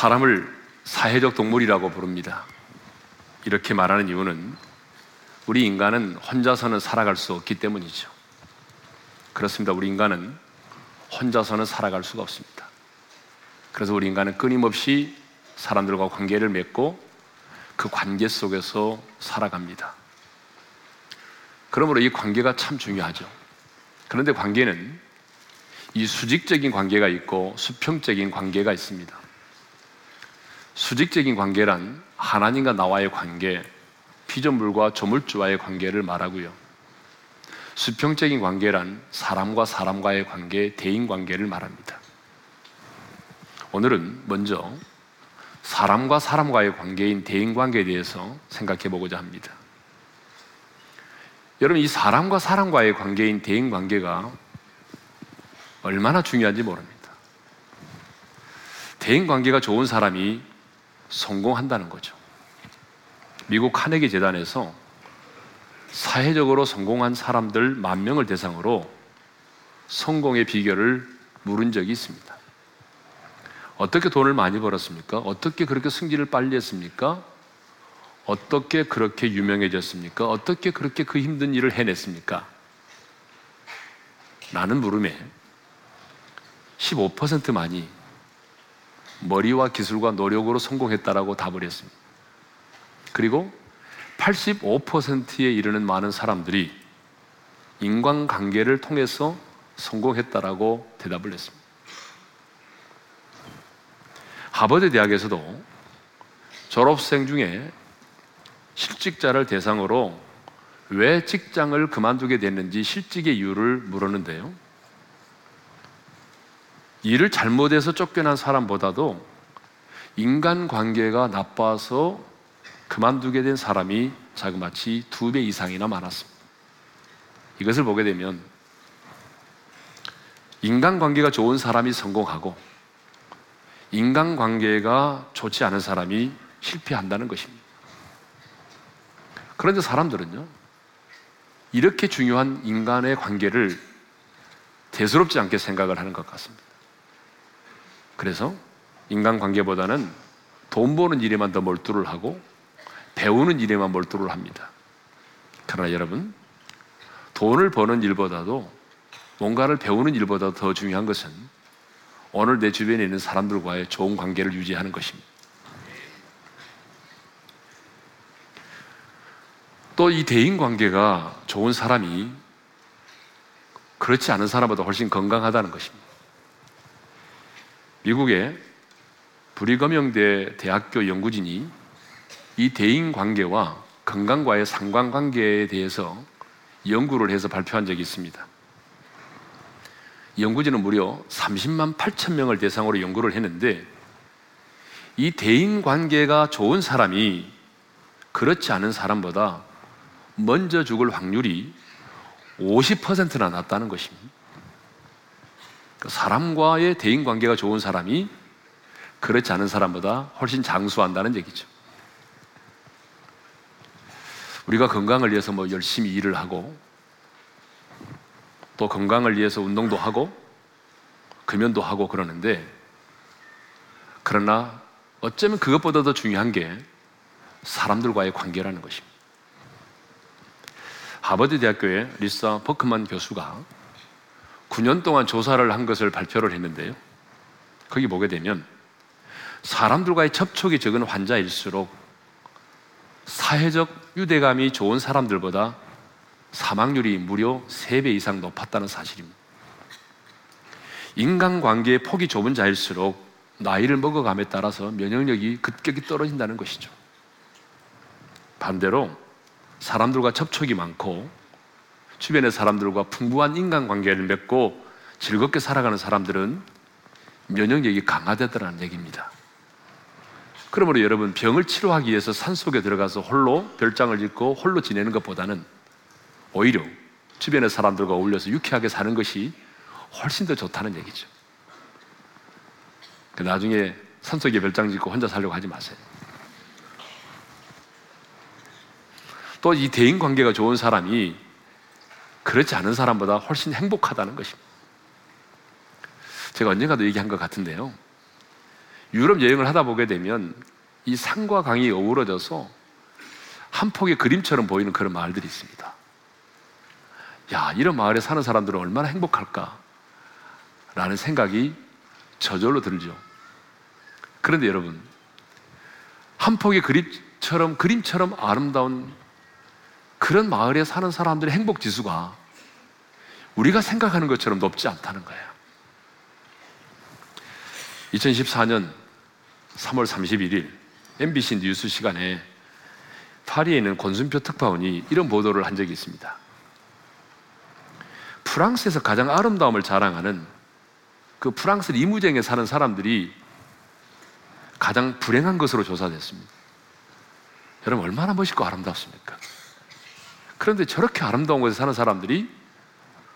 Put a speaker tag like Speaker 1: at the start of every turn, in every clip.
Speaker 1: 사람을 사회적 동물이라고 부릅니다. 이렇게 말하는 이유는 우리 인간은 혼자서는 살아갈 수 없기 때문이죠. 그렇습니다. 우리 인간은 혼자서는 살아갈 수가 없습니다. 그래서 우리 인간은 끊임없이 사람들과 관계를 맺고 그 관계 속에서 살아갑니다. 그러므로 이 관계가 참 중요하죠. 그런데 관계는 이 수직적인 관계가 있고 수평적인 관계가 있습니다. 수직적인 관계란 하나님과 나와의 관계, 피조물과 조물주와의 관계를 말하고요. 수평적인 관계란 사람과 사람과의 관계, 대인 관계를 말합니다. 오늘은 먼저 사람과 사람과의 관계인 대인 관계에 대해서 생각해 보고자 합니다. 여러분, 이 사람과 사람과의 관계인 대인 관계가 얼마나 중요한지 모릅니다. 대인 관계가 좋은 사람이 성공한다는 거죠. 미국 카네기 재단에서 사회적으로 성공한 사람들 만 명을 대상으로 성공의 비결을 물은 적이 있습니다. 어떻게 돈을 많이 벌었습니까? 어떻게 그렇게 승진을 빨리 했습니까? 어떻게 그렇게 유명해졌습니까? 어떻게 그렇게 그 힘든 일을 해냈습니까? 라는 물음에 15%만이 머리와 기술과 노력으로 성공했다라고 답을 했습니다. 그리고 85%에 이르는 많은 사람들이 인간관계를 통해서 성공했다라고 대답을 했습니다. 하버드 대학에서도 졸업생 중에 실직자를 대상으로 왜 직장을 그만두게 됐는지 실직의 이유를 물었는데요. 일을 잘못해서 쫓겨난 사람보다도 인간 관계가 나빠서 그만두게 된 사람이 자그마치 두 배 이상이나 많았습니다. 이것을 보게 되면 인간 관계가 좋은 사람이 성공하고 인간 관계가 좋지 않은 사람이 실패한다는 것입니다. 그런데 사람들은요, 이렇게 중요한 인간의 관계를 대수롭지 않게 생각을 하는 것 같습니다. 그래서 인간관계보다는 돈 버는 일에만 더 몰두를 하고 배우는 일에만 몰두를 합니다. 그러나 여러분, 돈을 버는 일보다도 뭔가를 배우는 일보다 더 중요한 것은 오늘 내 주변에 있는 사람들과의 좋은 관계를 유지하는 것입니다. 또 이 대인 관계가 좋은 사람이 그렇지 않은 사람보다 훨씬 건강하다는 것입니다. 미국의 브리검영대 대학교 연구진이 이 대인 관계와 건강과의 상관 관계에 대해서 연구를 해서 발표한 적이 있습니다. 연구진은 무려 30만 8천 명을 대상으로 연구를 했는데 이 대인 관계가 좋은 사람이 그렇지 않은 사람보다 먼저 죽을 확률이 50%나 낮다는 것입니다. 사람과의 대인 관계가 좋은 사람이 그렇지 않은 사람보다 훨씬 장수한다는 얘기죠. 우리가 건강을 위해서 뭐 열심히 일을 하고 또 건강을 위해서 운동도 하고 금연도 하고 그러는데 그러나 어쩌면 그것보다 더 중요한 게 사람들과의 관계라는 것입니다. 하버드 대학교의 리사 버크만 교수가 9년 동안 조사를 한 것을 발표를 했는데요. 거기 보게 되면 사람들과의 접촉이 적은 환자일수록 사회적 유대감이 좋은 사람들보다 사망률이 무려 3배 이상 높았다는 사실입니다. 인간관계의 폭이 좁은 자일수록 나이를 먹어감에 따라서 면역력이 급격히 떨어진다는 것이죠. 반대로 사람들과 접촉이 많고 주변의 사람들과 풍부한 인간관계를 맺고 즐겁게 살아가는 사람들은 면역력이 강화되더라는 얘기입니다. 그러므로 여러분 병을 치료하기 위해서 산속에 들어가서 홀로 별장을 짓고 홀로 지내는 것보다는 오히려 주변의 사람들과 어울려서 유쾌하게 사는 것이 훨씬 더 좋다는 얘기죠. 그 나중에 산속에 별장 짓고 혼자 살려고 하지 마세요. 또 이 대인 관계가 좋은 사람이 그렇지 않은 사람보다 훨씬 행복하다는 것입니다. 제가 언젠가도 얘기한 것 같은데요. 유럽 여행을 하다 보게 되면 이 산과 강이 어우러져서 한 폭의 그림처럼 보이는 그런 마을들이 있습니다. 야, 이런 마을에 사는 사람들은 얼마나 행복할까? 라는 생각이 저절로 들죠. 그런데 여러분, 한 폭의 그림처럼, 그림처럼 아름다운 그런 마을에 사는 사람들의 행복 지수가 우리가 생각하는 것처럼 높지 않다는 거예요. 2014년 3월 31일 MBC 뉴스 시간에 파리에 있는 권순표 특파원이 이런 보도를 한 적이 있습니다. 프랑스에서 가장 아름다움을 자랑하는 그 프랑스 리무쟁에 사는 사람들이 가장 불행한 것으로 조사됐습니다. 여러분 얼마나 멋있고 아름답습니까? 그런데 저렇게 아름다운 곳에 사는 사람들이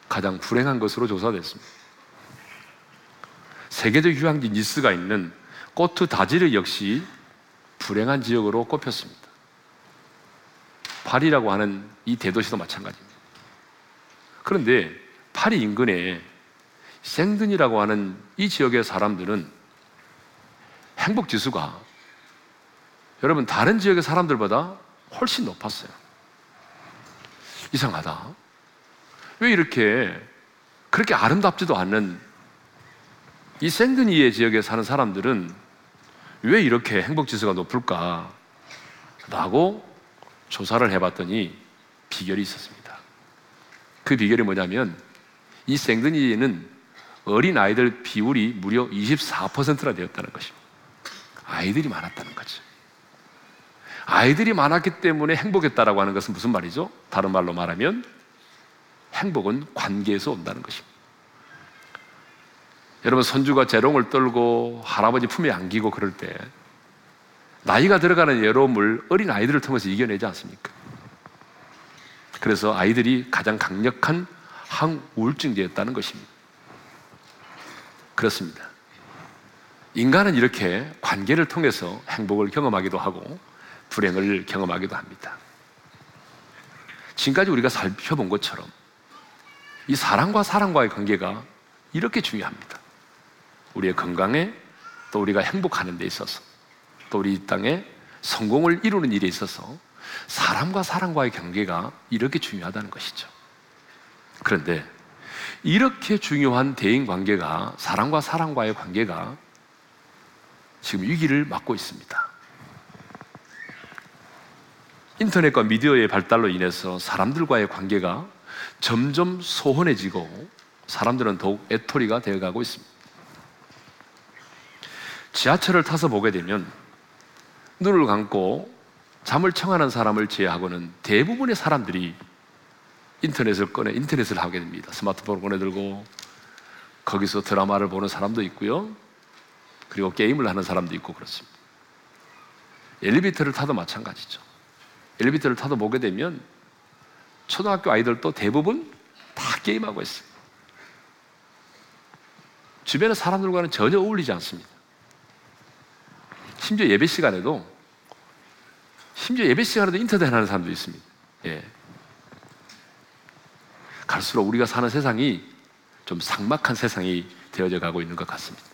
Speaker 1: 가장 불행한 것으로 조사됐습니다. 세계적 휴양지 니스가 있는 꼬트 다지르 역시 불행한 지역으로 꼽혔습니다. 파리라고 하는 이 대도시도 마찬가지입니다. 그런데 파리 인근에 생든이라고 하는 이 지역의 사람들은 행복 지수가 여러분 다른 지역의 사람들보다 훨씬 높았어요. 이상하다. 왜 이렇게 그렇게 아름답지도 않는 이 생드니의 지역에 사는 사람들은 왜 이렇게 행복 지수가 높을까? 라고 조사를 해봤더니 비결이 있었습니다. 그 비결이 뭐냐면 이 생드니에는 어린 아이들 비율이 무려 24%나 되었다는 것입니다. 아이들이 많았다는 거죠. 아이들이 많았기 때문에 행복했다라고 하는 것은 무슨 말이죠? 다른 말로 말하면 행복은 관계에서 온다는 것입니다. 여러분 손주가 재롱을 떨고 할아버지 품에 안기고 그럴 때 나이가 들어가는 외로움을 어린 아이들을 통해서 이겨내지 않습니까? 그래서 아이들이 가장 강력한 항우울증제였다는 것입니다. 그렇습니다. 인간은 이렇게 관계를 통해서 행복을 경험하기도 하고 불행을 경험하기도 합니다. 지금까지 우리가 살펴본 것처럼 이 사랑과 사랑과의 관계가 이렇게 중요합니다. 우리의 건강에 또 우리가 행복하는 데 있어서 또 우리 이 땅에 성공을 이루는 일에 있어서 사람과 사람과의 관계가 이렇게 중요하다는 것이죠. 그런데 이렇게 중요한 대인 관계가 사람과 사람과의 관계가 지금 위기를 맞고 있습니다. 인터넷과 미디어의 발달로 인해서 사람들과의 관계가 점점 소원해지고 사람들은 더욱 애토리가 되어가고 있습니다. 지하철을 타서 보게 되면 눈을 감고 잠을 청하는 사람을 제외하고는 대부분의 사람들이 인터넷을 꺼내 인터넷을 하게 됩니다. 스마트폰을 꺼내 들고 거기서 드라마를 보는 사람도 있고요. 그리고 게임을 하는 사람도 있고 그렇습니다. 엘리베이터를 타도 마찬가지죠. 엘리베이터를 타도 보게 되면 초등학교 아이들도 대부분 다 게임하고 있어요. 주변의 사람들과는 전혀 어울리지 않습니다. 심지어 예배 시간에도 심지어 예배 시간에도 인터넷 하는 사람도 있습니다. 예. 갈수록 우리가 사는 세상이 좀 삭막한 세상이 되어져 가고 있는 것 같습니다.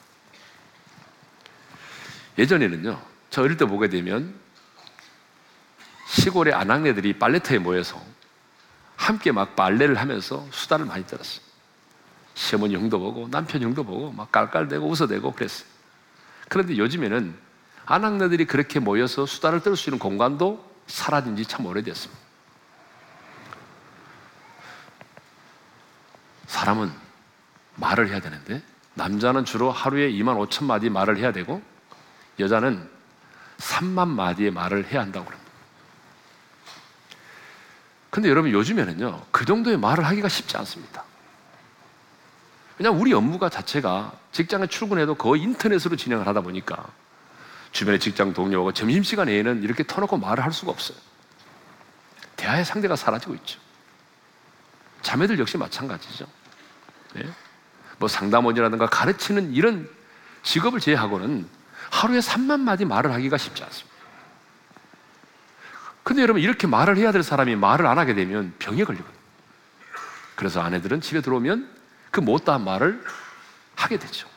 Speaker 1: 예전에는요, 저 어릴 때 보게 되면 시골의 아낙네들이 빨래터에 모여서 함께 막 빨래를 하면서 수다를 많이 떨었어요. 시어머니 형도 보고 남편 형도 보고 막 깔깔대고 웃어대고 그랬어요. 그런데 요즘에는 아낙네들이 그렇게 모여서 수다를 떨 수 있는 공간도 사라진 지 참 오래됐습니다. 사람은 말을 해야 되는데 남자는 주로 하루에 2만 5천 마디 말을 해야 되고 여자는 3만 마디의 말을 해야 한다고 합니다. 근데 여러분 요즘에는요, 그 정도의 말을 하기가 쉽지 않습니다. 그냥 우리 업무가 자체가 직장에 출근해도 거의 인터넷으로 진행을 하다 보니까 주변의 직장 동료가 점심시간에는 이렇게 터놓고 말을 할 수가 없어요. 대화의 상대가 사라지고 있죠. 자매들 역시 마찬가지죠. 네? 뭐 상담원이라든가 가르치는 이런 직업을 제외하고는 하루에 3만 마디 말을 하기가 쉽지 않습니다. 근데 여러분 이렇게 말을 해야 될 사람이 말을 안 하게 되면 병에 걸리거든요. 그래서 아내들은 집에 들어오면 그 못다한 말을 하게 되죠.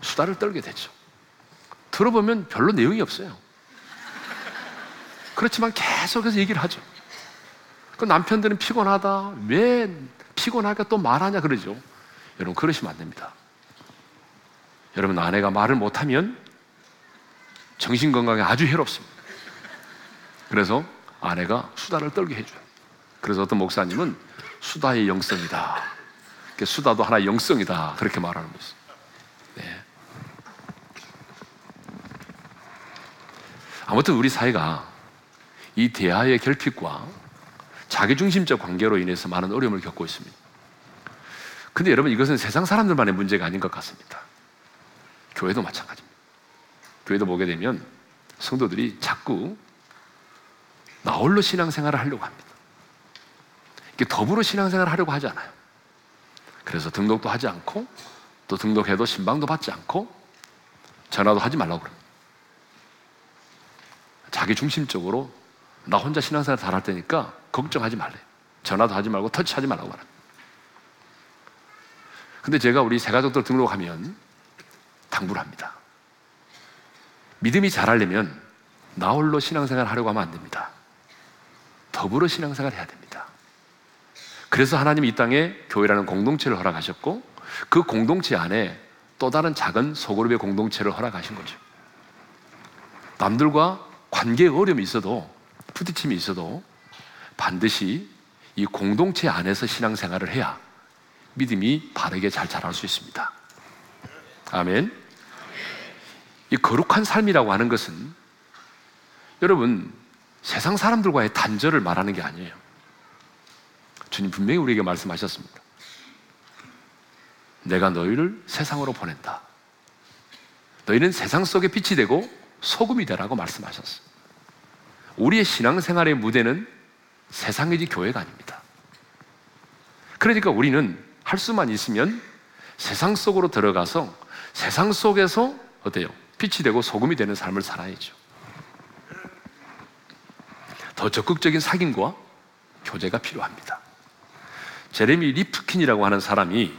Speaker 1: 수다를 떨게 되죠. 들어보면 별로 내용이 없어요. 그렇지만 계속해서 얘기를 하죠. 그 남편들은 피곤하다. 왜 피곤하니까 또 말하냐 그러죠. 여러분 그러시면 안 됩니다. 여러분 아내가 말을 못하면 정신 건강에 아주 해롭습니다. 그래서 아내가 수다를 떨게 해줘요. 그래서 어떤 목사님은 수다의 영성이다. 수다도 하나의 영성이다. 그렇게 말하는 거죠. 네. 아무튼 우리 사회가 이 대화의 결핍과 자기중심적 관계로 인해서 많은 어려움을 겪고 있습니다. 근데 여러분 이것은 세상 사람들만의 문제가 아닌 것 같습니다. 교회도 마찬가지입니다. 교회도 보게 되면 성도들이 자꾸 나홀로 신앙생활을 하려고 합니다. 이게 더불어 신앙생활을 하려고 하지 않아요. 그래서 등록도 하지 않고 또 등록해도 신방도 받지 않고 전화도 하지 말라고 그럽니다. 자기 중심적으로 나 혼자 신앙생활 잘할 테니까 걱정하지 말래. 전화도 하지 말고 터치하지 말라고 말합니다. 근데 제가 우리 새가족들 등록하면 당부를 합니다. 믿음이 잘하려면 나 홀로 신앙생활 하려고 하면 안 됩니다. 더불어 신앙생활 해야 됩니다. 그래서 하나님이 이 땅에 교회라는 공동체를 허락하셨고 그 공동체 안에 또 다른 작은 소그룹의 공동체를 허락하신 거죠. 남들과 관계에 어려움이 있어도 부딪힘이 있어도 반드시 이 공동체 안에서 신앙생활을 해야 믿음이 바르게 잘 자랄 수 있습니다. 아멘. 이 거룩한 삶이라고 하는 것은 여러분 세상 사람들과의 단절을 말하는 게 아니에요. 주님 분명히 우리에게 말씀하셨습니다. 내가 너희를 세상으로 보낸다. 너희는 세상 속에 빛이 되고 소금이 되라고 말씀하셨어요. 우리의 신앙생활의 무대는 세상이지 교회가 아닙니다. 그러니까 우리는 할 수만 있으면 세상 속으로 들어가서 세상 속에서 어때요? 빛이 되고 소금이 되는 삶을 살아야죠. 더 적극적인 사귐과 교제가 필요합니다. 제레미 리프킨이라고 하는 사람이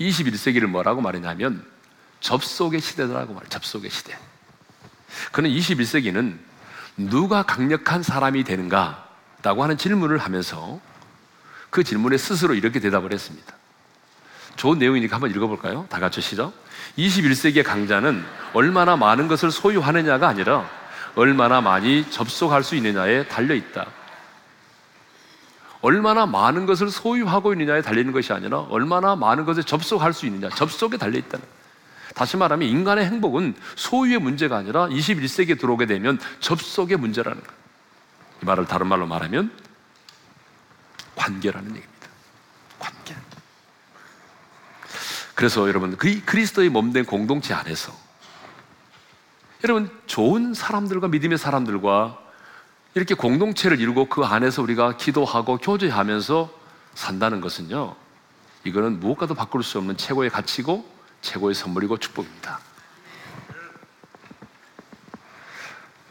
Speaker 1: 21세기를 뭐라고 말했냐면 접속의 시대라고 말해요. 접속의 시대. 그는 21세기는 누가 강력한 사람이 되는가? 라고 하는 질문을 하면서 그 질문에 스스로 이렇게 대답을 했습니다. 좋은 내용이니까 한번 읽어볼까요? 다 같이 시작. 21세기의 강자는 얼마나 많은 것을 소유하느냐가 아니라 얼마나 많이 접속할 수 있느냐에 달려 있다. 얼마나 많은 것을 소유하고 있느냐에 달리는 것이 아니라 얼마나 많은 것에 접속할 수 있느냐, 접속에 달려 있다는. 다시 말하면 인간의 행복은 소유의 문제가 아니라 21세기에 들어오게 되면 접속의 문제라는 거예요. 이 말을 다른 말로 말하면 관계라는 얘기입니다. 관계. 그래서 여러분, 그리스도의 몸된 공동체 안에서 여러분, 좋은 사람들과 믿음의 사람들과 이렇게 공동체를 이루고 그 안에서 우리가 기도하고 교제하면서 산다는 것은요, 이거는 무엇과도 바꿀 수 없는 최고의 가치고 최고의 선물이고 축복입니다.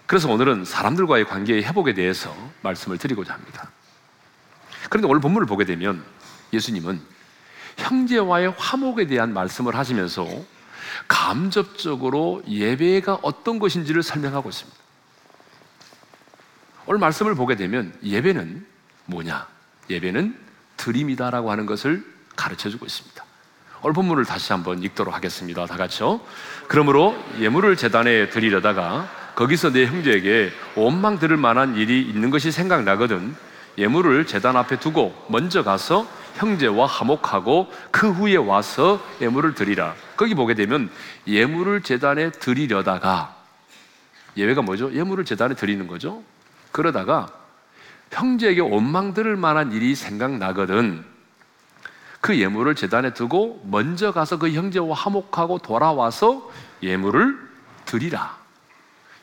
Speaker 1: 그래서 오늘은 사람들과의 관계의 회복에 대해서 말씀을 드리고자 합니다. 그런데 오늘 본문을 보게 되면 예수님은 형제와의 화목에 대한 말씀을 하시면서 감접적으로 예배가 어떤 것인지를 설명하고 있습니다. 오늘 말씀을 보게 되면 예배는 뭐냐? 예배는 드림이다라고 하는 것을 가르쳐 주고 있습니다. 오늘 본문을 다시 한번 읽도록 하겠습니다. 다 같이요. 그러므로 예물을 재단에 드리려다가 거기서 내 형제에게 원망 들을 만한 일이 있는 것이 생각나거든 예물을 재단 앞에 두고 먼저 가서 형제와 화목하고 그 후에 와서 예물을 드리라. 거기 보게 되면 예물을 재단에 드리려다가 예외가 뭐죠? 예물을 재단에 드리는 거죠. 그러다가 형제에게 원망 들을 만한 일이 생각나거든 그 예물을 재단에 두고 먼저 가서 그 형제와 화목하고 돌아와서 예물을 드리라.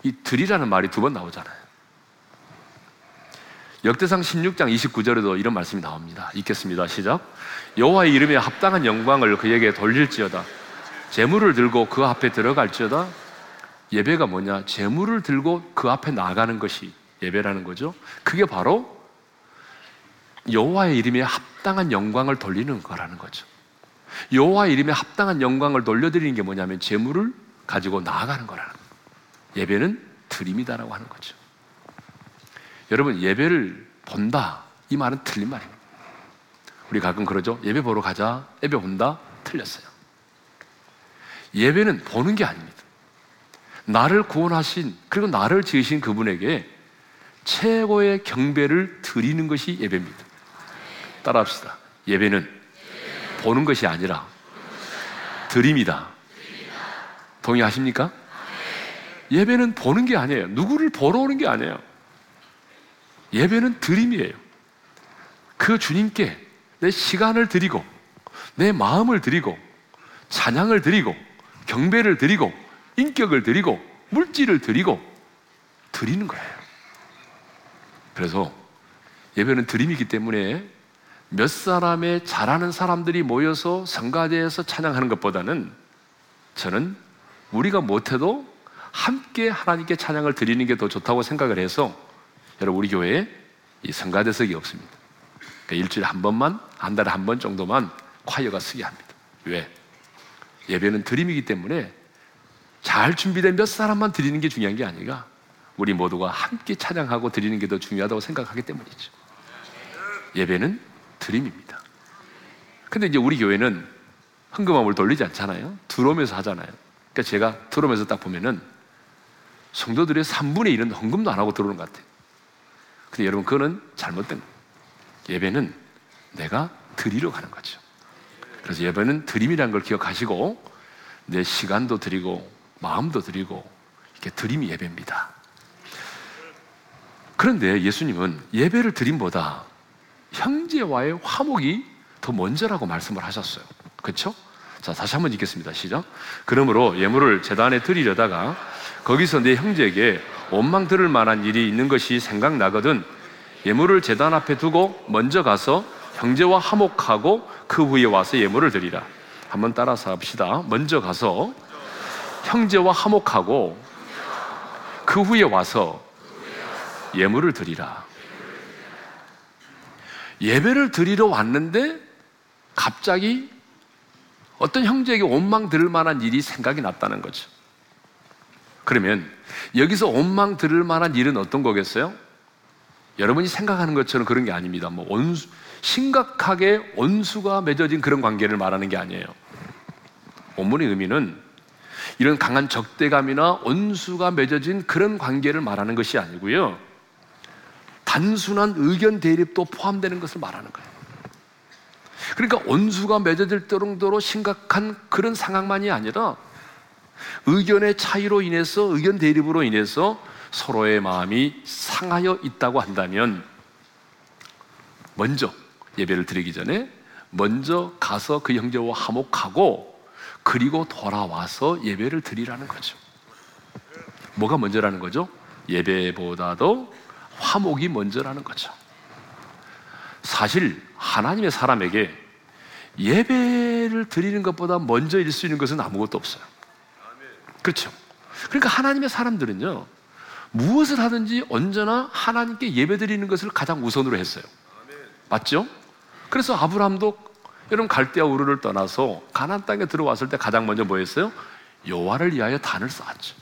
Speaker 1: 이 드리라는 말이 두 번 나오잖아요. 역대상 16장 29절에도 이런 말씀이 나옵니다. 읽겠습니다. 시작. 여호와의 이름에 합당한 영광을 그에게 돌릴지어다. 재물을 들고 그 앞에 들어갈지어다. 예배가 뭐냐? 재물을 들고 그 앞에 나가는 것이 예배라는 거죠. 그게 바로 여호와의 이름에 합당한 영광을 돌리는 거라는 거죠. 여호와의 이름에 합당한 영광을 돌려드리는 게 뭐냐면 재물을 가지고 나아가는 거라는 거예요. 예배는 드림이다라고 하는 거죠. 여러분, 예배를 본다. 이 말은 틀린 말입니다. 우리 가끔 그러죠. 예배 보러 가자. 예배 본다. 틀렸어요. 예배는 보는 게 아닙니다. 나를 구원하신, 그리고 나를 지으신 그분에게 최고의 경배를 드리는 것이 예배입니다. 따라 합시다. 예배는 보는 것이 아니라 드림이다. 동의하십니까? 예배는 보는 게 아니에요. 누구를 보러 오는 게 아니에요. 예배는 드림이에요. 그 주님께 내 시간을 드리고, 내 마음을 드리고, 찬양을 드리고, 경배를 드리고, 인격을 드리고, 물질을 드리고, 드리는 거예요. 그래서 예배는 드림이기 때문에 몇 사람의 잘하는 사람들이 모여서 성가대에서 찬양하는 것보다는 저는 우리가 못해도 함께 하나님께 찬양을 드리는 게 더 좋다고 생각을 해서 여러분 우리 교회에 이 성가대석이 없습니다. 그러니까 일주일에 한 번만 한 달에 한 번 정도만 콰이어가 쓰게 합니다. 왜? 예배는 드림이기 때문에 잘 준비된 몇 사람만 드리는 게 중요한 게 아니라 우리 모두가 함께 찬양하고 드리는 게 더 중요하다고 생각하기 때문이죠. 예배는 드림입니다. 근데 이제 우리 교회는 헌금함을 돌리지 않잖아요. 들어오면서 하잖아요. 그러니까 제가 들어오면서 딱 보면은 성도들의 3분의 1은 헌금도 안 하고 들어오는 것 같아요. 근데 여러분, 그거는 잘못된 거예요. 예배는 내가 드리러 가는 거죠. 그래서 예배는 드림이라는 걸 기억하시고 내 시간도 드리고 마음도 드리고 이렇게 드림이 예배입니다. 그런데 예수님은 예배를 드림보다 형제와의 화목이 더 먼저라고 말씀을 하셨어요. 그렇죠? 자, 다시 한번 읽겠습니다. 시작. 그러므로 예물을 재단에 드리려다가 거기서 내 형제에게 원망 들을 만한 일이 있는 것이 생각나거든 예물을 재단 앞에 두고 먼저 가서 형제와 화목하고 그 후에 와서 예물을 드리라. 한번 따라서 합시다. 먼저 가서 형제와 화목하고 그 후에 와서 예물을 드리라. 예배를 드리러 왔는데 갑자기 어떤 형제에게 원망 들을 만한 일이 생각이 났다는 거죠. 그러면 여기서 원망 들을 만한 일은 어떤 거겠어요? 여러분이 생각하는 것처럼 그런 게 아닙니다. 뭐 원수, 심각하게 원수가 맺어진 그런 관계를 말하는 게 아니에요. 원문의 의미는 이런 강한 적대감이나 원수가 맺어진 그런 관계를 말하는 것이 아니고요. 단순한 의견 대립도 포함되는 것을 말하는 거예요. 그러니까 원수가 맺어질 정도로 심각한 그런 상황만이 아니라 의견의 차이로 인해서 의견 대립으로 인해서 서로의 마음이 상하여 있다고 한다면 먼저 예배를 드리기 전에 먼저 가서 그 형제와 화목하고 그리고 돌아와서 예배를 드리라는 거죠. 뭐가 먼저라는 거죠? 예배보다도 화목이 먼저라는 거죠. 사실 하나님의 사람에게 예배를 드리는 것보다 먼저 일 수 있는 것은 아무것도 없어요. 그렇죠. 그러니까 하나님의 사람들은요, 무엇을 하든지 언제나 하나님께 예배 드리는 것을 가장 우선으로 했어요. 맞죠? 그래서 아브라함도 여러분 갈대아 우르를 떠나서 가나안 땅에 들어왔을 때 가장 먼저 뭐 했어요? 여호와를 위하여 단을 쌓았죠.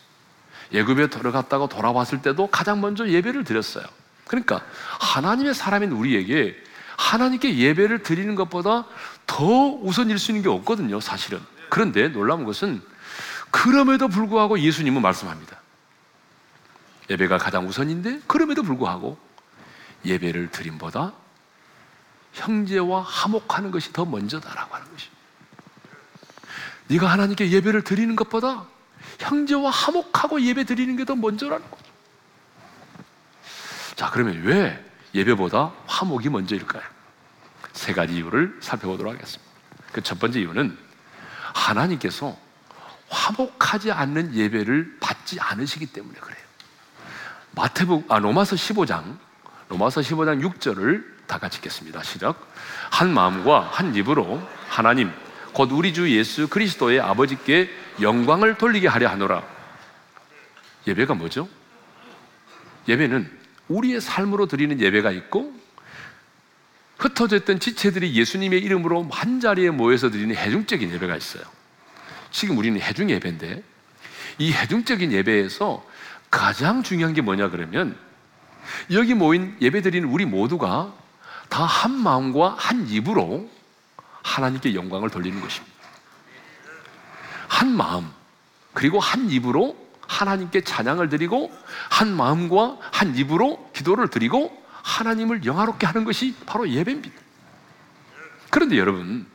Speaker 1: 예굽에 들어갔다가 돌아왔을 때도 가장 먼저 예배를 드렸어요. 그러니까 하나님의 사람인 우리에게 하나님께 예배를 드리는 것보다 더 우선일 수 있는 게 없거든요, 사실은. 그런데 놀라운 것은 그럼에도 불구하고 예수님은 말씀합니다. 예배가 가장 우선인데 그럼에도 불구하고 예배를 드림보다 형제와 화목하는 것이 더 먼저다라고 하는 것입니다. 네가 하나님께 예배를 드리는 것보다 형제와 화목하고 예배 드리는 게 더 먼저라는 거죠. 자, 그러면 왜 예배보다 화목이 먼저일까요? 세 가지 이유를 살펴보도록 하겠습니다. 그 첫 번째 이유는 하나님께서 화목하지 않는 예배를 받지 않으시기 때문에 그래요. 마태복 아 로마서 15장 로마서 15장 6절을 다 같이 읽겠습니다. 시작. 한 마음과 한 입으로 하나님 곧 우리 주 예수 그리스도의 아버지께 영광을 돌리게 하려 하노라. 예배가 뭐죠? 예배는 우리의 삶으로 드리는 예배가 있고 흩어져 있던 지체들이 예수님의 이름으로 한 자리에 모여서 드리는 해중적인 예배가 있어요. 지금 우리는 해중 예배인데 이 해중적인 예배에서 가장 중요한 게 뭐냐 그러면 여기 모인 예배 드리는 우리 모두가 다 한 마음과 한 입으로 하나님께 영광을 돌리는 것입니다. 한 마음, 그리고 한 입으로 하나님께 찬양을 드리고 한 마음과 한 입으로 기도를 드리고 하나님을 영화롭게 하는 것이 바로 예배입니다. 그런데 여러분,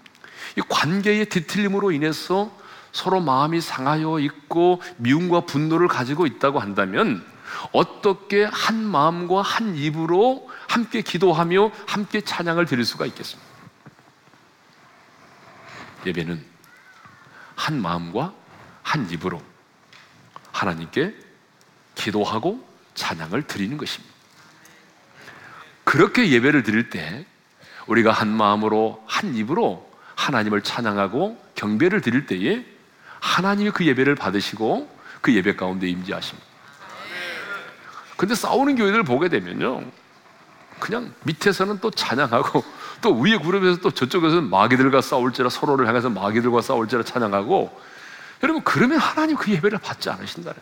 Speaker 1: 이 관계의 뒤틀림으로 인해서 서로 마음이 상하여 있고 미움과 분노를 가지고 있다고 한다면 어떻게 한 마음과 한 입으로 함께 기도하며 함께 찬양을 드릴 수가 있겠습니까? 예배는 한 마음과 한 입으로 하나님께 기도하고 찬양을 드리는 것입니다. 그렇게 예배를 드릴 때 우리가 한 마음으로 한 입으로 하나님을 찬양하고 경배를 드릴 때에 하나님이 그 예배를 받으시고 그 예배 가운데 임재하십니다. 근데 싸우는 교회들 보게 되면요. 그냥 밑에서는 또 찬양하고 또 위에 그룹에서 또 저쪽에서는 마귀들과 싸울지라 서로를 향해서 마귀들과 싸울지라 찬양하고 여러분 그러면 하나님 그 예배를 받지 않으신다는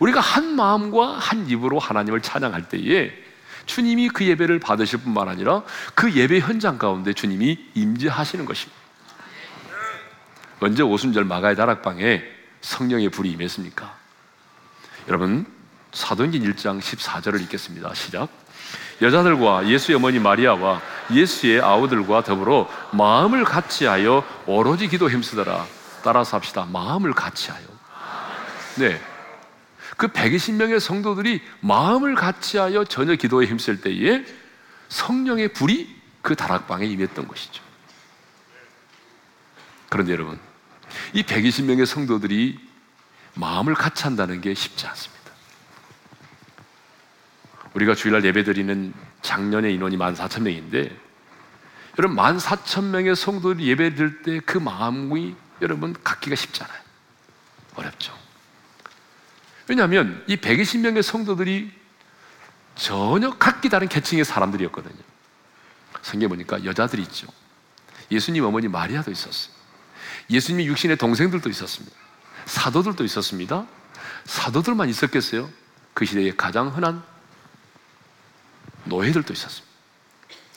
Speaker 1: 우리가 한 마음과 한 입으로 하나님을 찬양할 때에 주님이 그 예배를 받으실 뿐만 아니라 그 예배 현장 가운데 주님이 임재하시는 것입니다. 언제 오순절 마가의 다락방에 성령의 불이 임했습니까? 여러분 사도행전 1장 14절을 읽겠습니다. 시작. 여자들과 예수의 어머니 마리아와 예수의 아우들과 더불어 마음을 같이하여 오로지 기도 힘쓰더라. 따라서 합시다. 마음을 같이하여. 네. 그 120명의 성도들이 마음을 같이하여 전혀 기도에 힘쓸 때에 성령의 불이 그 다락방에 임했던 것이죠. 그런데 여러분, 이 120명의 성도들이 마음을 같이 한다는 게 쉽지 않습니다. 우리가 주일날 예배드리는 작년의 인원이 14,000명인데 여러분 14,000명의 성도들이 예배드릴 때 그 마음이 여러분 갖기가 쉽지 않아요. 어렵죠. 왜냐하면 이 120명의 성도들이 전혀 각기 다른 계층의 사람들이었거든요. 성경에 보니까 여자들이 있죠. 예수님 어머니 마리아도 있었어요. 예수님이 육신의 동생들도 있었습니다. 사도들도 있었습니다. 사도들만 있었겠어요? 그 시대에 가장 흔한 노예들도 있었습니다.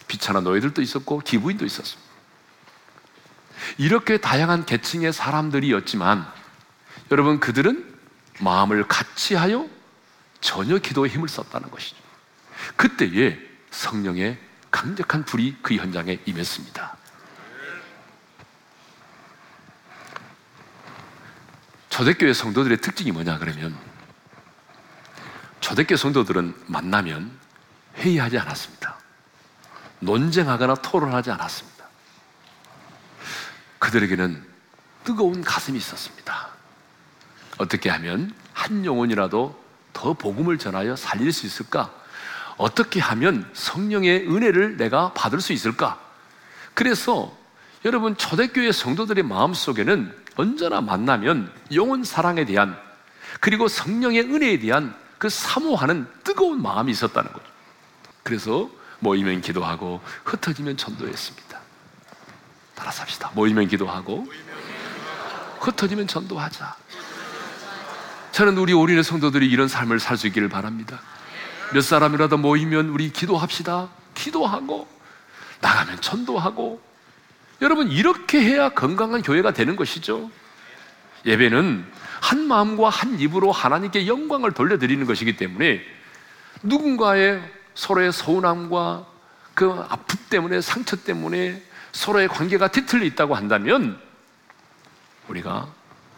Speaker 1: 비천한 노예들도 있었고 기부인도 있었습니다. 이렇게 다양한 계층의 사람들이었지만 여러분 그들은 마음을 같이 하여 전혀 기도에 힘을 썼다는 것이죠. 그때에 성령의 강력한 불이 그 현장에 임했습니다. 초대교회 성도들의 특징이 뭐냐 그러면 초대교회 성도들은 만나면 회의하지 않았습니다. 논쟁하거나 토론하지 않았습니다. 그들에게는 뜨거운 가슴이 있었습니다. 어떻게 하면 한 영혼이라도 더 복음을 전하여 살릴 수 있을까? 어떻게 하면 성령의 은혜를 내가 받을 수 있을까? 그래서 여러분 초대교회 성도들의 마음 속에는 언제나 만나면 영혼 사랑에 대한 그리고 성령의 은혜에 대한 그 사모하는 뜨거운 마음이 있었다는 거죠. 그래서 모이면 기도하고 흩어지면 전도했습니다. 따라서 합시다. 모이면 기도하고 흩어지면 전도하자. 저는 우리 올인의 성도들이 이런 삶을 살 수 있기를 바랍니다. 몇 사람이라도 모이면 우리 기도합시다. 기도하고 나가면 전도하고 여러분 이렇게 해야 건강한 교회가 되는 것이죠. 예배는 한 마음과 한 입으로 하나님께 영광을 돌려드리는 것이기 때문에 누군가의 서로의 서운함과 그 아픔 때문에 상처 때문에 서로의 관계가 뒤틀려 있다고 한다면 우리가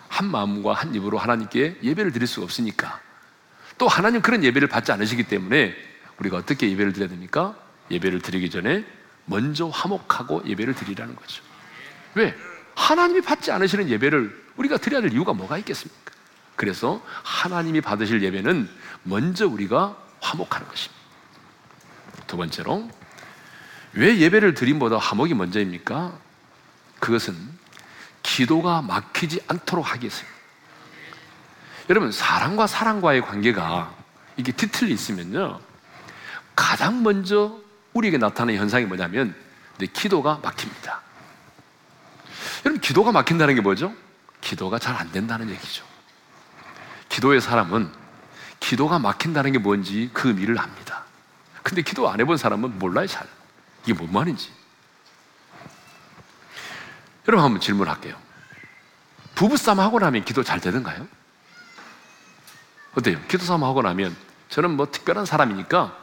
Speaker 1: 한 마음과 한 입으로 하나님께 예배를 드릴 수가 없으니까 또 하나님 그런 예배를 받지 않으시기 때문에 우리가 어떻게 예배를 드려야 됩니까? 예배를 드리기 전에 먼저 화목하고 예배를 드리라는 거죠. 왜? 하나님이 받지 않으시는 예배를 우리가 드려야 될 이유가 뭐가 있겠습니까? 그래서 하나님이 받으실 예배는 먼저 우리가 화목하는 것입니다. 두 번째로 왜 예배를 드림보다 화목이 먼저입니까? 그것은 기도가 막히지 않도록 하기 위해서요. 여러분 사랑과 사랑과의 관계가 이게 뒤틀리 있으면요 가장 먼저 우리에게 나타나는 현상이 뭐냐면 내 기도가 막힙니다. 여러분 기도가 막힌다는 게 뭐죠? 기도가 잘 안 된다는 얘기죠. 기도의 사람은 기도가 막힌다는 게 뭔지 그 의미를 압니다. 근데 기도 안 해본 사람은 몰라요, 잘. 이게 뭔 말인지. 여러분 한번 질문할게요. 부부싸움 하고 나면 기도 잘 되는가요? 어때요? 기도 싸움 하고 나면 저는 뭐 특별한 사람이니까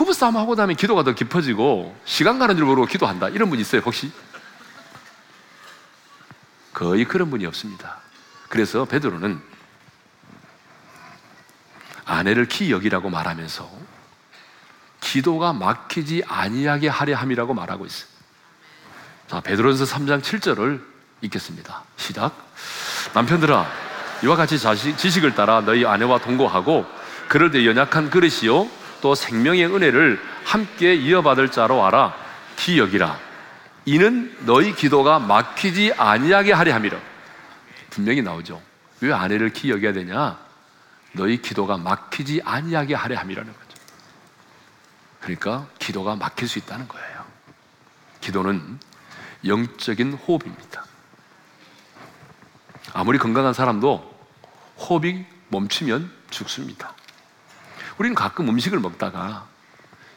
Speaker 1: 부부싸움 하고 나면 기도가 더 깊어지고 시간 가는 줄 모르고 기도한다. 이런 분 있어요, 혹시? 거의 그런 분이 없습니다. 그래서 베드로는 아내를 기여기라고 말하면서 기도가 막히지 아니하게 하려 함이라고 말하고 있어요. 자, 베드로전서 3장 7절을 읽겠습니다. 시작. 남편들아, 이와 같이 자식, 지식을 따라 너희 아내와 동거하고 그럴 때 연약한 그릇이요 또 생명의 은혜를 함께 이어받을 자로 알아 기여기라. 이는 너희 기도가 막히지 아니하게 하려 함이라. 분명히 나오죠. 왜 아내를 기여겨야 되냐? 너희 기도가 막히지 아니하게 하려 함이라는 거죠. 그러니까 기도가 막힐 수 있다는 거예요. 기도는 영적인 호흡입니다. 아무리 건강한 사람도 호흡이 멈추면 죽습니다. 우리는 가끔 음식을 먹다가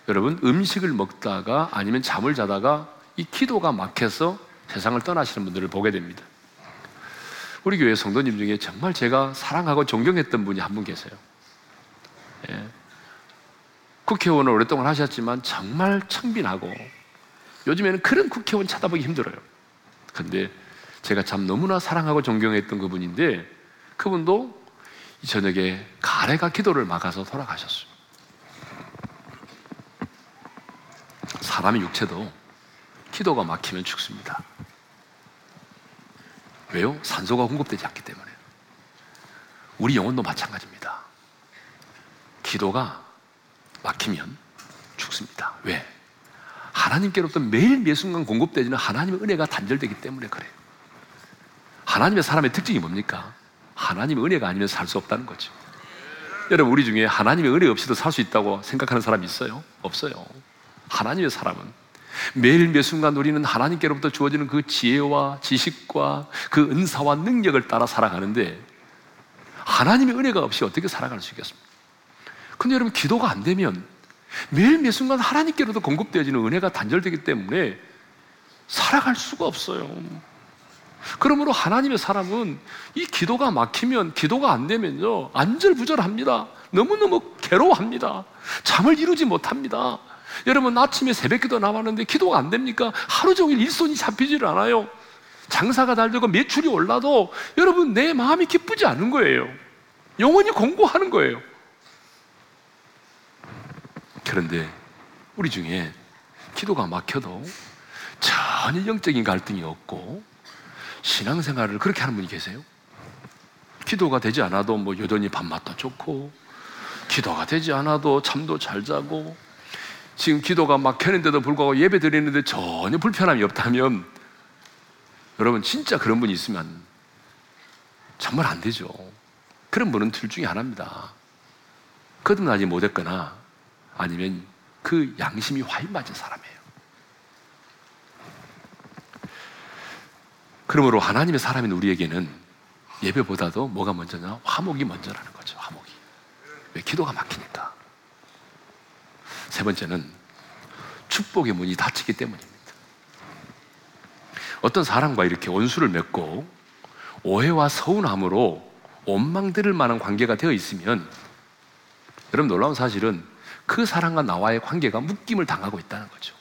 Speaker 1: 여러분 음식을 먹다가 아니면 잠을 자다가 이 기도가 막혀서 세상을 떠나시는 분들을 보게 됩니다. 우리 교회 성도님 중에 정말 제가 사랑하고 존경했던 분이 한 분 계세요. 예. 국회의원을 오랫동안 하셨지만 정말 청빈하고 요즘에는 그런 국회의원 찾아보기 힘들어요. 근데 제가 참 너무나 사랑하고 존경했던 그분인데 그분도 이 저녁에 가래가 기도를 막아서 돌아가셨어요. 사람의 육체도 기도가 막히면 죽습니다. 왜요? 산소가 공급되지 않기 때문에. 우리 영혼도 마찬가지입니다. 기도가 막히면 죽습니다. 왜? 하나님께로부터 매일 매 순간 공급되지는 하나님의 은혜가 단절되기 때문에 그래요. 하나님의 사람의 특징이 뭡니까? 하나님의 은혜가 아니면 살 수 없다는 거죠. 여러분, 우리 중에 하나님의 은혜 없이도 살 수 있다고 생각하는 사람이 있어요? 없어요. 하나님의 사람은 매일 매 순간 우리는 하나님께로부터 주어지는 그 지혜와 지식과 그 은사와 능력을 따라 살아가는데 하나님의 은혜가 없이 어떻게 살아갈 수 있겠습니까? 근데 여러분, 기도가 안 되면 매일 매 순간 하나님께로도 공급되어지는 은혜가 단절되기 때문에 살아갈 수가 없어요. 그러므로 하나님의 사람은 이 기도가 막히면 기도가 안 되면요 안절부절합니다. 너무너무 괴로워합니다. 잠을 이루지 못합니다. 여러분 아침에 새벽 기도 나왔는데 기도가 안 됩니까? 하루 종일 일손이 잡히질 않아요. 장사가 잘 되고 매출이 올라도 여러분 내 마음이 기쁘지 않은 거예요. 영원히 공부하는 거예요. 그런데 우리 중에 기도가 막혀도 전혀 영적인 갈등이 없고 신앙생활을 그렇게 하는 분이 계세요? 기도가 되지 않아도 뭐 여전히 밥맛도 좋고 기도가 되지 않아도 잠도 잘 자고 지금 기도가 막혔는데도 불구하고 예배 드리는데 전혀 불편함이 없다면 여러분 진짜 그런 분이 있으면 정말 안 되죠. 그런 분은 둘 중에 하나입니다. 거듭나지 못했거나 아니면 그 양심이 화인 맞은 사람이에요. 그러므로 하나님의 사람인 우리에게는 예배보다도 뭐가 먼저냐? 화목이 먼저라는 거죠. 화목이. 왜? 기도가 막히니까. 세 번째는 축복의 문이 닫히기 때문입니다. 어떤 사람과 이렇게 원수를 맺고 오해와 서운함으로 원망들을 만한 관계가 되어 있으면 여러분 놀라운 사실은 그 사람과 나와의 관계가 묶임을 당하고 있다는 거죠.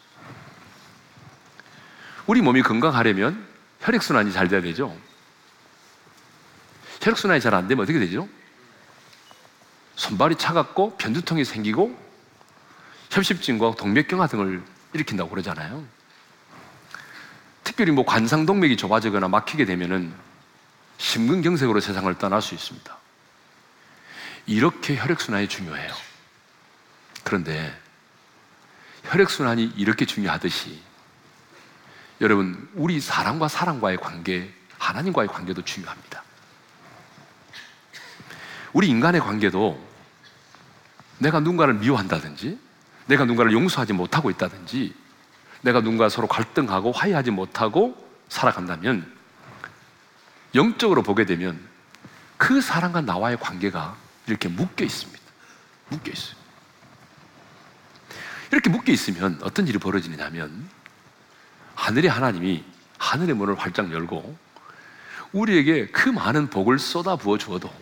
Speaker 1: 우리 몸이 건강하려면 혈액순환이 잘 돼야 되죠. 혈액순환이 잘 안 되면 어떻게 되죠? 손발이 차갑고 변두통이 생기고 협심증과 동맥경화 등을 일으킨다고 그러잖아요. 특별히 뭐 관상동맥이 좁아지거나 막히게 되면은 심근경색으로 세상을 떠날 수 있습니다. 이렇게 혈액순환이 중요해요. 그런데 혈액순환이 이렇게 중요하듯이 여러분, 우리 사람과 사람과의 관계, 하나님과의 관계도 중요합니다. 우리 인간의 관계도 내가 누군가를 미워한다든지, 내가 누군가를 용서하지 못하고 있다든지, 내가 누군가 서로 갈등하고 화해하지 못하고 살아간다면 영적으로 보게 되면 그 사람과 나와의 관계가 이렇게 묶여 있습니다. 묶여 있어요. 이렇게 묶여 있으면 어떤 일이 벌어지냐면 하늘의 하나님이 하늘의 문을 활짝 열고 우리에게 그 많은 복을 쏟아 부어 주어도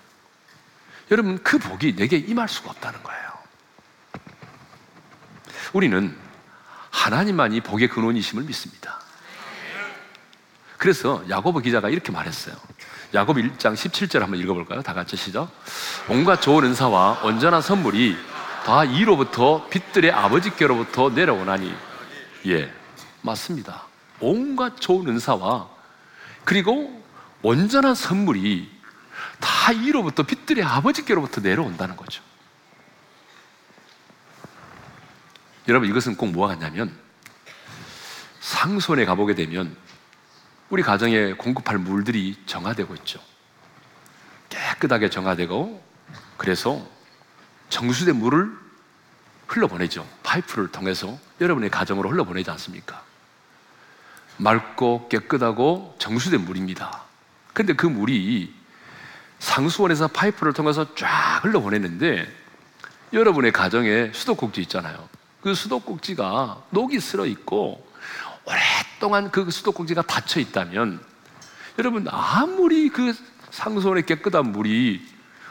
Speaker 1: 여러분 그 복이 내게 임할 수가 없다는 거예요. 우리는 하나님만이 복의 근원이심을 믿습니다. 그래서 야고보 기자가 이렇게 말했어요. 야곱 1장 17절 한번 읽어볼까요? 다 같이 시작. 온갖 좋은 은사와 온전한 선물이 다 이로부터 빛들의 아버지께로부터 내려오나니 예 맞습니다. 온갖 좋은 은사와 그리고 온전한 선물이 다 이로부터 빛들의 아버지께로부터 내려온다는 거죠. 여러분 이것은 꼭 뭐가 같냐면 상손에 가보게 되면 우리 가정에 공급할 물들이 정화되고 있죠. 깨끗하게 정화되고 그래서 정수된 물을 흘러보내죠. 파이프를 통해서 여러분의 가정으로 흘러보내지 않습니까? 맑고 깨끗하고 정수된 물입니다. 근데 그 물이 상수원에서 파이프를 통해서 쫙 흘러보냈는데 여러분의 가정에 수도꼭지 있잖아요. 그 수도꼭지가 녹이 슬어 있고 오랫동안 그 수도꼭지가 닫혀 있다면 여러분 아무리 그 상수원의 깨끗한 물이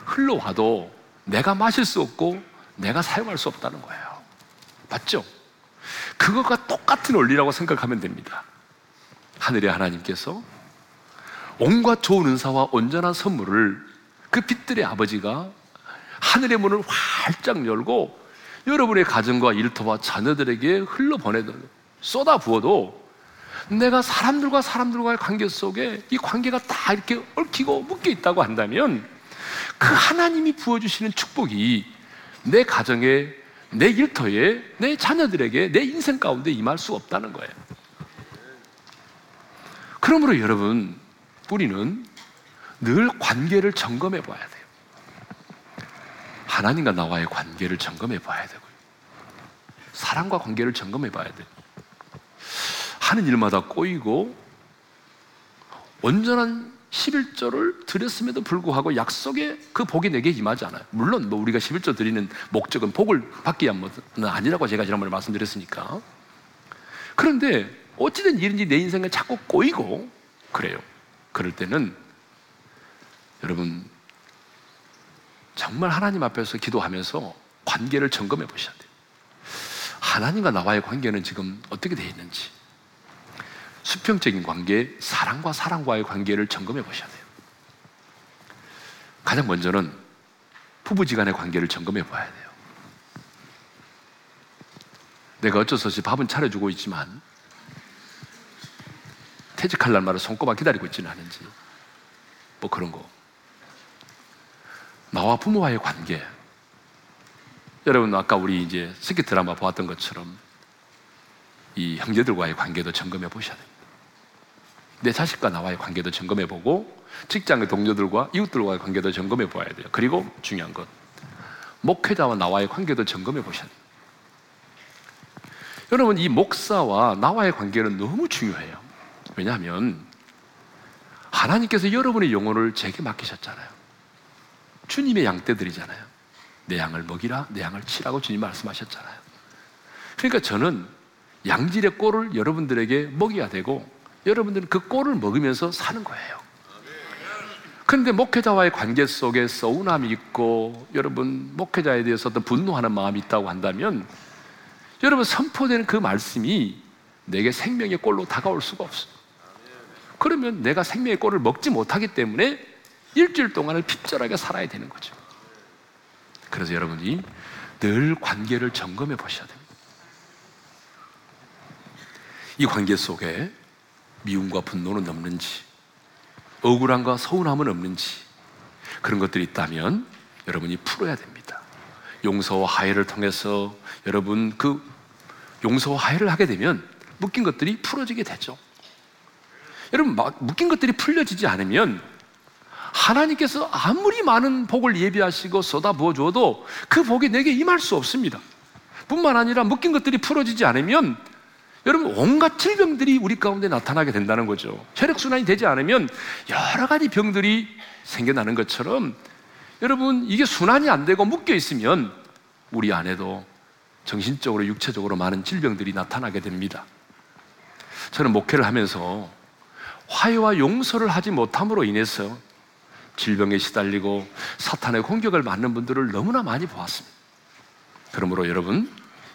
Speaker 1: 흘러와도 내가 마실 수 없고 내가 사용할 수 없다는 거예요. 맞죠? 그것과 똑같은 원리라고 생각하면 됩니다. 하늘의 하나님께서 온갖 좋은 은사와 온전한 선물을 그 빛들의 아버지가 하늘의 문을 활짝 열고 여러분의 가정과 일터와 자녀들에게 흘러보내는 쏟아 부어도 내가 사람들과 사람들과의 관계 속에 이 관계가 다 이렇게 얽히고 묶여 있다고 한다면 그 하나님이 부어주시는 축복이 내 가정에, 내 일터에, 내 자녀들에게, 내 인생 가운데 임할 수 없다는 거예요. 그러므로 여러분, 우리는 늘 관계를 점검해 봐야 돼요. 하나님과 나와의 관계를 점검해 봐야 되고요. 사랑과 관계를 점검해 봐야 돼요. 하는 일마다 꼬이고 온전한 11조를 드렸음에도 불구하고 약속의 그 복이 내게 임하지 않아요. 물론 뭐 우리가 11조 드리는 목적은 복을 받기 위한 아니라고 제가 지난번에 말씀드렸으니까. 그런데 어찌된 일인지 내 인생에 자꾸 꼬이고 그래요. 그럴 때는 여러분 정말 하나님 앞에서 기도하면서 관계를 점검해 보셔야 돼요. 하나님과 나와의 관계는 지금 어떻게 되어 있는지. 수평적인 관계, 사랑과 사랑과의 관계를 점검해 보셔야 돼요. 가장 먼저는 부부지간의 관계를 점검해 봐야 돼요. 내가 어쩔 수 없이 밥은 차려주고 있지만 퇴직할 날마다 손꼽아 기다리고 있지는 않은지 뭐 그런 거. 나와 부모와의 관계. 여러분 아까 우리 이제 스키 드라마 보았던 것처럼 이 형제들과의 관계도 점검해 보셔야 돼요. 내 자식과 나와의 관계도 점검해 보고 직장의 동료들과 이웃들과의 관계도 점검해 봐야 돼요. 그리고 중요한 것 목회자와 나와의 관계도 점검해 보셔야 돼요. 여러분 이 목사와 나와의 관계는 너무 중요해요. 왜냐하면 하나님께서 여러분의 영혼을 제게 맡기셨잖아요. 주님의 양떼들이잖아요. 내 양을 먹이라, 내 양을 치라고 주님 말씀하셨잖아요. 그러니까 저는 양질의 꼴을 여러분들에게 먹여야 되고 여러분들은 그 꼴을 먹으면서 사는 거예요. 그런데 목회자와의 관계 속에 서운함이 있고 여러분 목회자에 대해서 도 분노하는 마음이 있다고 한다면 여러분 선포되는 그 말씀이 내게 생명의 꼴로 다가올 수가 없어요. 그러면 내가 생명의 꼴을 먹지 못하기 때문에 일주일 동안을 핍절하게 살아야 되는 거죠. 그래서 여러분이 늘 관계를 점검해 보셔야 됩니다. 이 관계 속에 미움과 분노는 없는지, 억울함과 서운함은 없는지, 그런 것들이 있다면 여러분이 풀어야 됩니다. 용서와 하해를 통해서 여러분 그 용서와 하해를 하게 되면 묶인 것들이 풀어지게 되죠. 여러분, 묶인 것들이 풀려지지 않으면 하나님께서 아무리 많은 복을 예비하시고 쏟아 부어 주어도 그 복이 내게 임할 수 없습니다. 뿐만 아니라 묶인 것들이 풀어지지 않으면 여러분 온갖 질병들이 우리 가운데 나타나게 된다는 거죠. 혈액 순환이 되지 않으면 여러 가지 병들이 생겨나는 것처럼 여러분 이게 순환이 안 되고 묶여 있으면 우리 안에도 정신적으로 육체적으로 많은 질병들이 나타나게 됩니다. 저는 목회를 하면서 화해와 용서를 하지 못함으로 인해서 질병에 시달리고 사탄의 공격을 받는 분들을 너무나 많이 보았습니다. 그러므로 여러분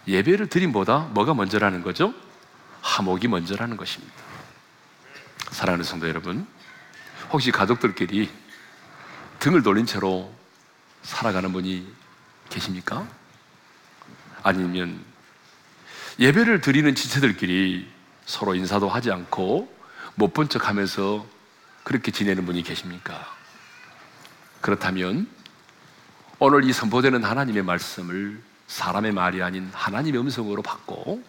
Speaker 1: 예배를 드림보다 뭐가 먼저라는 거죠? 화목이 먼저라는 것입니다. 사랑하는 성도 여러분, 혹시 가족들끼리 등을 돌린 채로 살아가는 분이 계십니까? 아니면 예배를 드리는 지체들끼리 서로 인사도 하지 않고 못 본 척 하면서 그렇게 지내는 분이 계십니까? 그렇다면 오늘 이 선포되는 하나님의 말씀을 사람의 말이 아닌 하나님의 음성으로 받고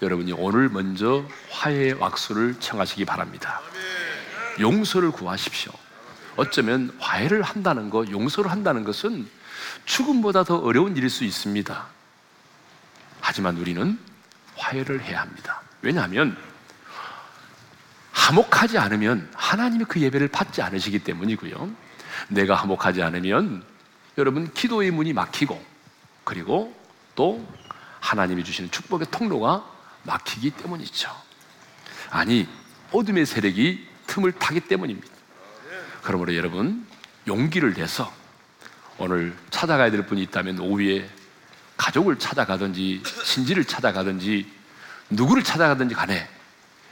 Speaker 1: 여러분이 오늘 먼저 화해의 왁수를 청하시기 바랍니다. 용서를 구하십시오. 어쩌면 화해를 한다는 것, 용서를 한다는 것은 죽음보다 더 어려운 일일 수 있습니다. 하지만 우리는 화해를 해야 합니다. 왜냐하면 화목하지 않으면 하나님이 그 예배를 받지 않으시기 때문이고요. 내가 화목하지 않으면 여러분 기도의 문이 막히고 그리고 또 하나님이 주시는 축복의 통로가 막히기 때문이죠. 아니, 어둠의 세력이 틈을 타기 때문입니다. 그러므로 여러분, 용기를 내서 오늘 찾아가야 될 분이 있다면 오후에 가족을 찾아가든지 신지를 찾아가든지 누구를 찾아가든지 간에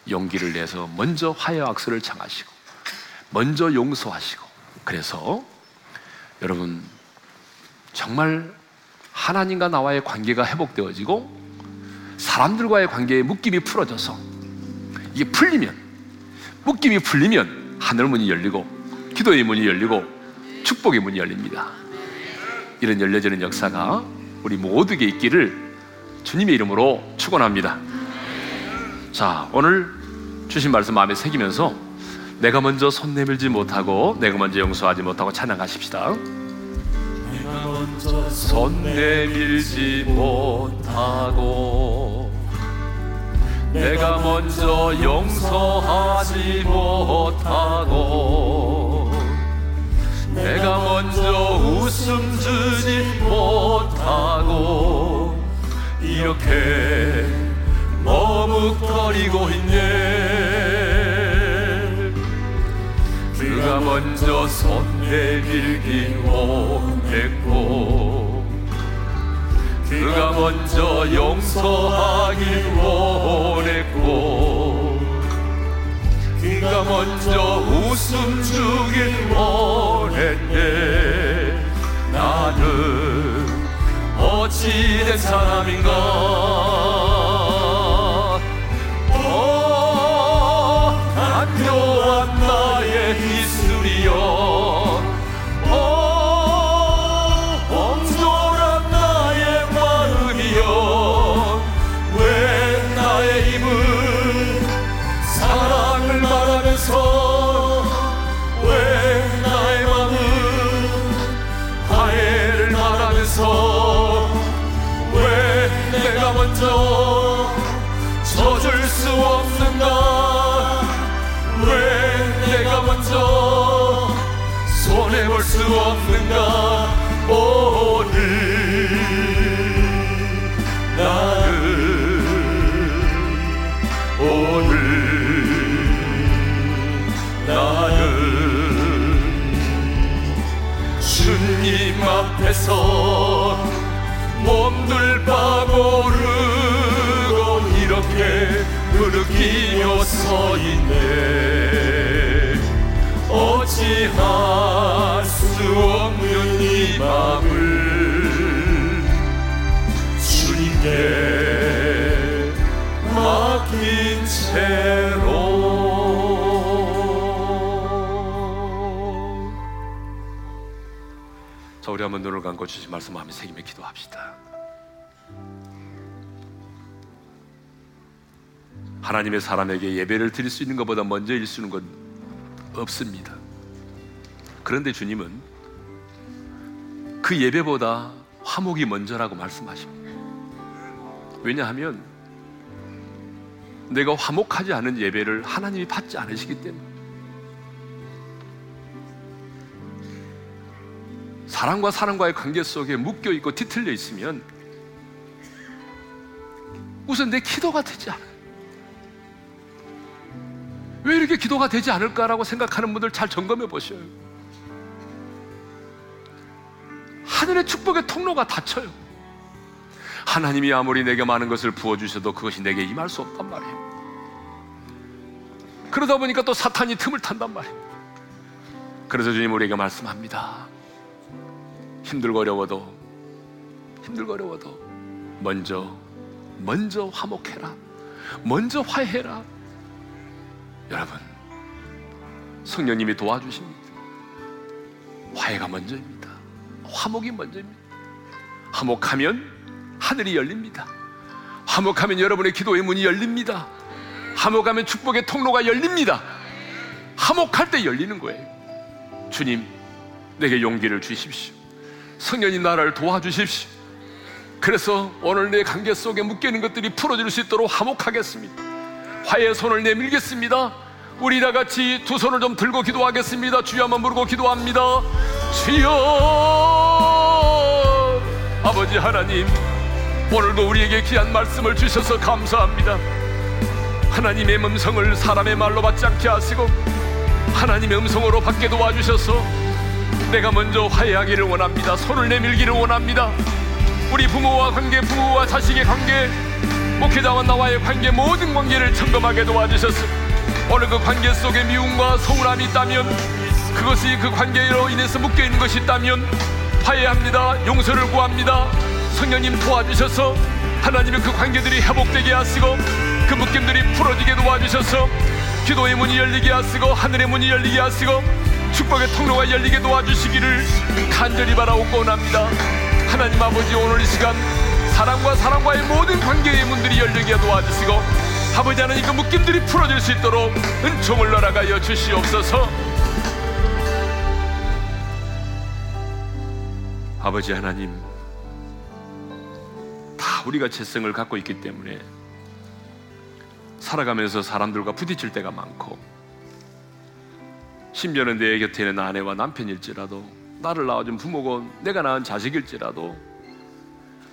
Speaker 1: 용기를 내서 먼저 화해 악수를 청하시고 먼저 용서하시고 그래서 여러분 정말 하나님과 나와의 관계가 회복되어지고 사람들과의 관계의 묶임이 풀어져서 이게 풀리면 묶임이 풀리면 하늘 문이 열리고 기도의 문이 열리고 축복의 문이 열립니다. 이런 열려지는 역사가 우리 모두에게 있기를 주님의 이름으로 축원합니다. 자, 오늘 주신 말씀 마음에 새기면서 내가 먼저 손 내밀지 못하고 내가 먼저 용서하지 못하고 찬양하십시다. 손 내밀지 못하고 내가 먼저 용서하지 못하고 내가 먼저 웃음 주지 못하고 이렇게 머뭇거리고 있네. 그가 먼저 손 내밀긴 원했고 그가 먼저 용서하길 원했고 그가 먼저 웃음 주길 원했네. 나는 어찌 된 사람인가 안 앞에서 몸둘 바모르고 이렇게 흐르기며 서 있네. 어찌할 수 없는 이 맘을 주님께 맡긴 채 감고 주신 말씀 마음에 새기며 기도합시다. 하나님의 사람에게 예배를 드릴 수 있는 것보다 먼저 일수는 건 없습니다. 그런데 주님은 그 예배보다 화목이 먼저라고 말씀하십니다. 왜냐하면 내가 화목하지 않은 예배를 하나님이 받지 않으시기 때문에 사람과 사람과의 관계 속에 묶여 있고 뒤틀려 있으면 우선 내 기도가 되지 않아요. 왜 이렇게 기도가 되지 않을까라고 생각하는 분들 잘 점검해 보셔요. 하늘의 축복의 통로가 닫혀요. 하나님이 아무리 내게 많은 것을 부어주셔도 그것이 내게 임할 수 없단 말이에요. 그러다 보니까 또 사탄이 틈을 탄단 말이에요. 그래서 주님 우리에게 말씀합니다. 힘들고 어려워도, 힘들고 어려워도, 먼저, 먼저 화목해라. 먼저 화해해라. 여러분, 성령님이 도와주십니다. 화해가 먼저입니다. 화목이 먼저입니다. 화목하면 하늘이 열립니다. 화목하면 여러분의 기도의 문이 열립니다. 화목하면 축복의 통로가 열립니다. 화목할 때 열리는 거예요. 주님, 내게 용기를 주십시오. 성령님 나를 도와주십시오. 그래서 오늘 내 관계 속에 묶여있는 것들이 풀어질 수 있도록 화목하겠습니다. 화해의 손을 내밀겠습니다. 우리 다 같이 두 손을 좀 들고 기도하겠습니다. 주여 한번 부르고 기도합니다. 주여 아버지 하나님 오늘도 우리에게 귀한 말씀을 주셔서 감사합니다. 하나님의 음성을 사람의 말로 받지 않게 하시고 하나님의 음성으로 받게 도와주셔서 내가 먼저 화해하기를 원합니다. 손을 내밀기를 원합니다. 우리 부모와 관계, 부모와 자식의 관계, 목회자와 나와의 관계 모든 관계를 점검하게 도와주셨습니다. 오늘 그 관계 속에 미움과 서운함이 있다면 그것이 그 관계로 인해서 묶여 있는 것이 있다면 화해합니다. 용서를 구합니다. 성령님 도와주셔서 하나님의 그 관계들이 회복되게 하시고 그 묶임들이 풀어지게 도와주셔서 기도의 문이 열리게 하시고 하늘의 문이 열리게 하시고 축복의 통로가 열리게 도와주시기를 간절히 바라옵고 원합니다. 하나님 아버지 오늘 이 시간 사람과 사람과의 모든 관계의 문들이 열리게 도와주시고 아버지 하나님 그 묶임들이 풀어질 수 있도록 은총을 허락하여 주시옵소서 아버지 하나님 다 우리가 재성을 갖고 있기 때문에 살아가면서 사람들과 부딪힐 때가 많고 심지어는 내 곁에 있는 아내와 남편일지라도 나를 낳아준 부모고 내가 낳은 자식일지라도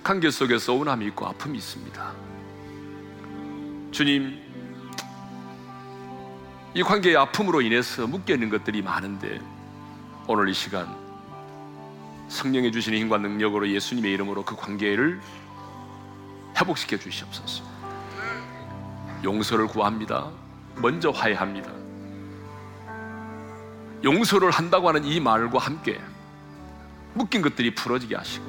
Speaker 1: 관계 속에 서운함이 있고 아픔이 있습니다. 주님, 이 관계의 아픔으로 인해서 묶여 있는 것들이 많은데 오늘 이 시간 성령의 주시는 힘과 능력으로 예수님의 이름으로 그 관계를 회복시켜 주시옵소서. 용서를 구합니다. 먼저 화해합니다. 용서를 한다고 하는 이 말과 함께 묶인 것들이 풀어지게 하시고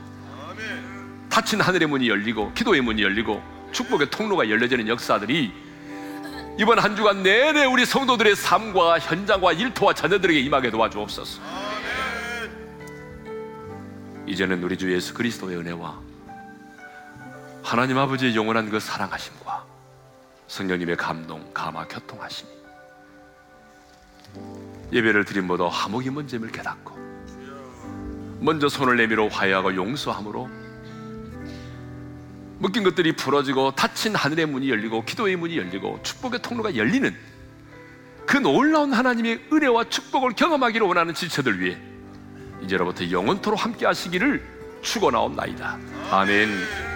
Speaker 1: 닫힌 하늘의 문이 열리고 기도의 문이 열리고 축복의 통로가 열려지는 역사들이 이번 한 주간 내내 우리 성도들의 삶과 현장과 일터와 자녀들에게 임하게 도와주옵소서. 이제는 우리 주 예수 그리스도의 은혜와 하나님 아버지의 영원한 그 사랑하심과 성령님의 감동, 감화, 교통하심이 예배를 모두 화목이 먼저임을 깨닫고 먼저 손을 내밀어 화해하고 용서함으로 묶인 것들이 풀어지고 닫힌 하늘의 문이 열리고 기도의 문이 열리고 축복의 통로가 열리는 그 놀라운 하나님의 은혜와 축복을 경험하기를 원하는 지체들 위해 이제로부터 영원토록 함께 하시기를 축원하옵나이다. 아멘.